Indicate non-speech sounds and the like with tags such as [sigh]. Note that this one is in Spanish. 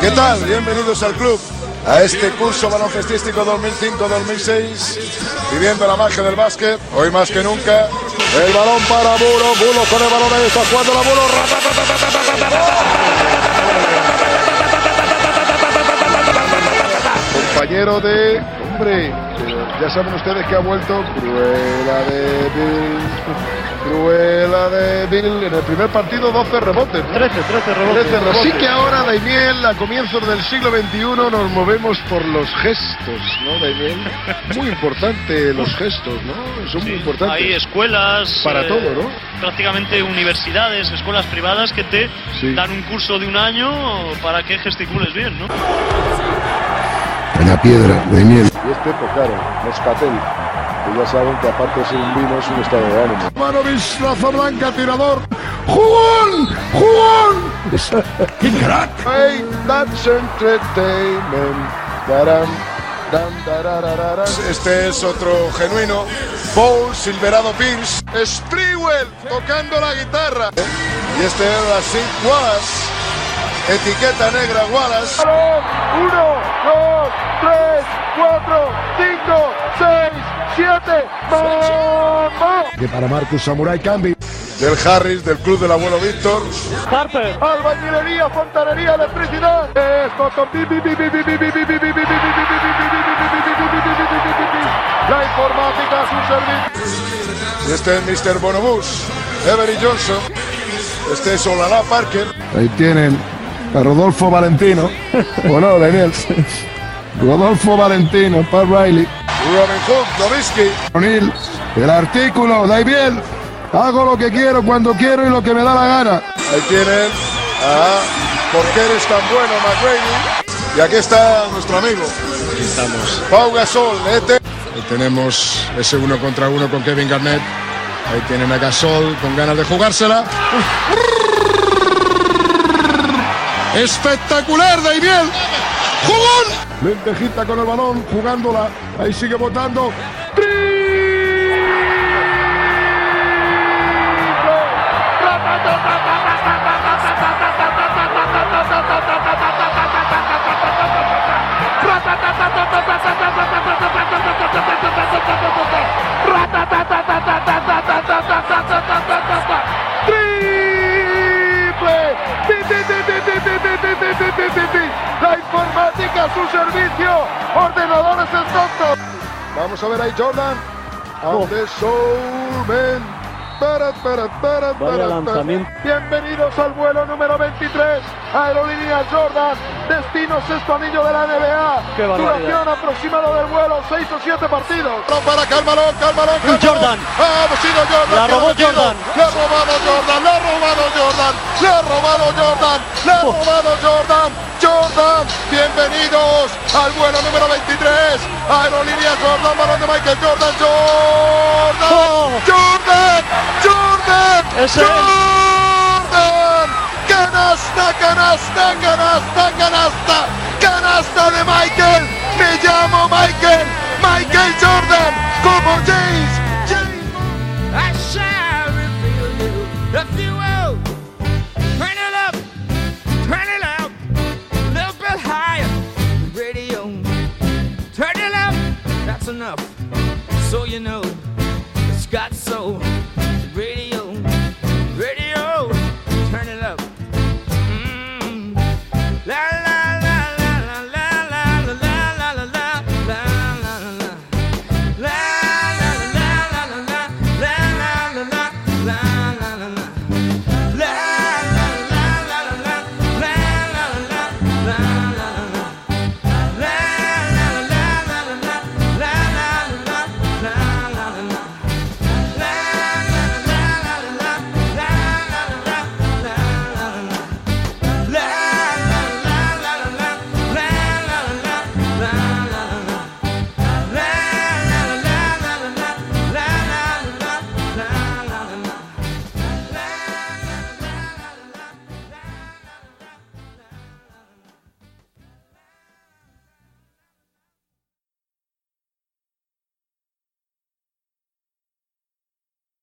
¿Qué tal? Bienvenidos al club, a este curso baloncestístico 2005-2006, viviendo la magia del básquet, hoy más que nunca. El balón para Muro, Muro con el balón, ahí está jugando la Muro. Compañero de, hombre, ya saben ustedes que ha vuelto Cruela de Cruela de Bill, en el primer partido 12 rebotes. ¿no? 13, 13 rebotes. 13 rebotes. Así que ahora, Daimiel, a comienzos del siglo XXI nos movemos por los gestos, ¿no, Daimiel? [laughs] Muy importante los gestos, ¿no? Son muy importantes. Hay escuelas. Para eh, todo, ¿no? Prácticamente universidades, escuelas privadas que te Sí. dan un curso de un año para que gesticules bien, ¿no? En la piedra, Daimiel. Y este, pues claro, Moscatel. Que ya saben que aparte de ser un vino es un estado de ánimo. Manovich, raza blanca, tirador. ¡Jugón! ¡Jugón! [laughs] ¡Qué crack! Hey, that's entertainment. Dararararan. Este es otro genuino. Paul Silverado Pierce. Sprewell tocando la guitarra. Y este es la Sid Wallace. Etiqueta negra Wallace. Uno, dos, tres, cuatro, cinco, que para Marcus Samurai Cambi. Del Harris, del club del abuelo Víctor. Harper. Albañilería, fontanería, electricidad. Esto con La informática a su servicio. Este es Mr. Bonobus. Every Johnson. Este es Olala Parker. Ahí tienen a Rodolfo Valentino. bueno, Daniel. Rodolfo Valentino, Pat Riley. Robin Hood, Novisky. O'Neill, el artículo, Daimiel. Hago lo que quiero, cuando quiero y lo que me da la gana. Ahí tienen a ¿Por qué eres tan bueno, McGrady? Y aquí está nuestro amigo. Aquí estamos. Pau Gasol, Ete. Ahí tenemos ese uno contra uno con Kevin Garnett. Ahí tienen a Gasol con ganas de jugársela. Espectacular, Daimiel. ¡Jugón! Lentejita con el balón, jugándola. Ahí sigue votando. Su servicio. Ordenadores en tonto. Vamos a ver ahí Jordan. Oh. The Soul Man. Para, para, para. Bienvenidos al vuelo número 23. Aerolíneas Jordan. Destino sexto anillo de la NBA. Duración aproximada del vuelo, 6 o 7 partidos. Para, cálmalo, cálmalo, Un Jordan. Ha sido Jordan. La robó. Jordan. Le ha robado Jordan, le ha robado Jordan, le ha robado Jordan, le ha robado Jordan. Jordan, bienvenidos al vuelo número 23. Aerolíneas Jordan, balón de Michael Jordan, Jordan, Oh. Jordan, Jordan, es. Jordan. Canasta, canasta, canasta, canasta, canasta de Michael. Me llamo Michael, Michael Jordan, como James. James. Enough. So you know, it's got so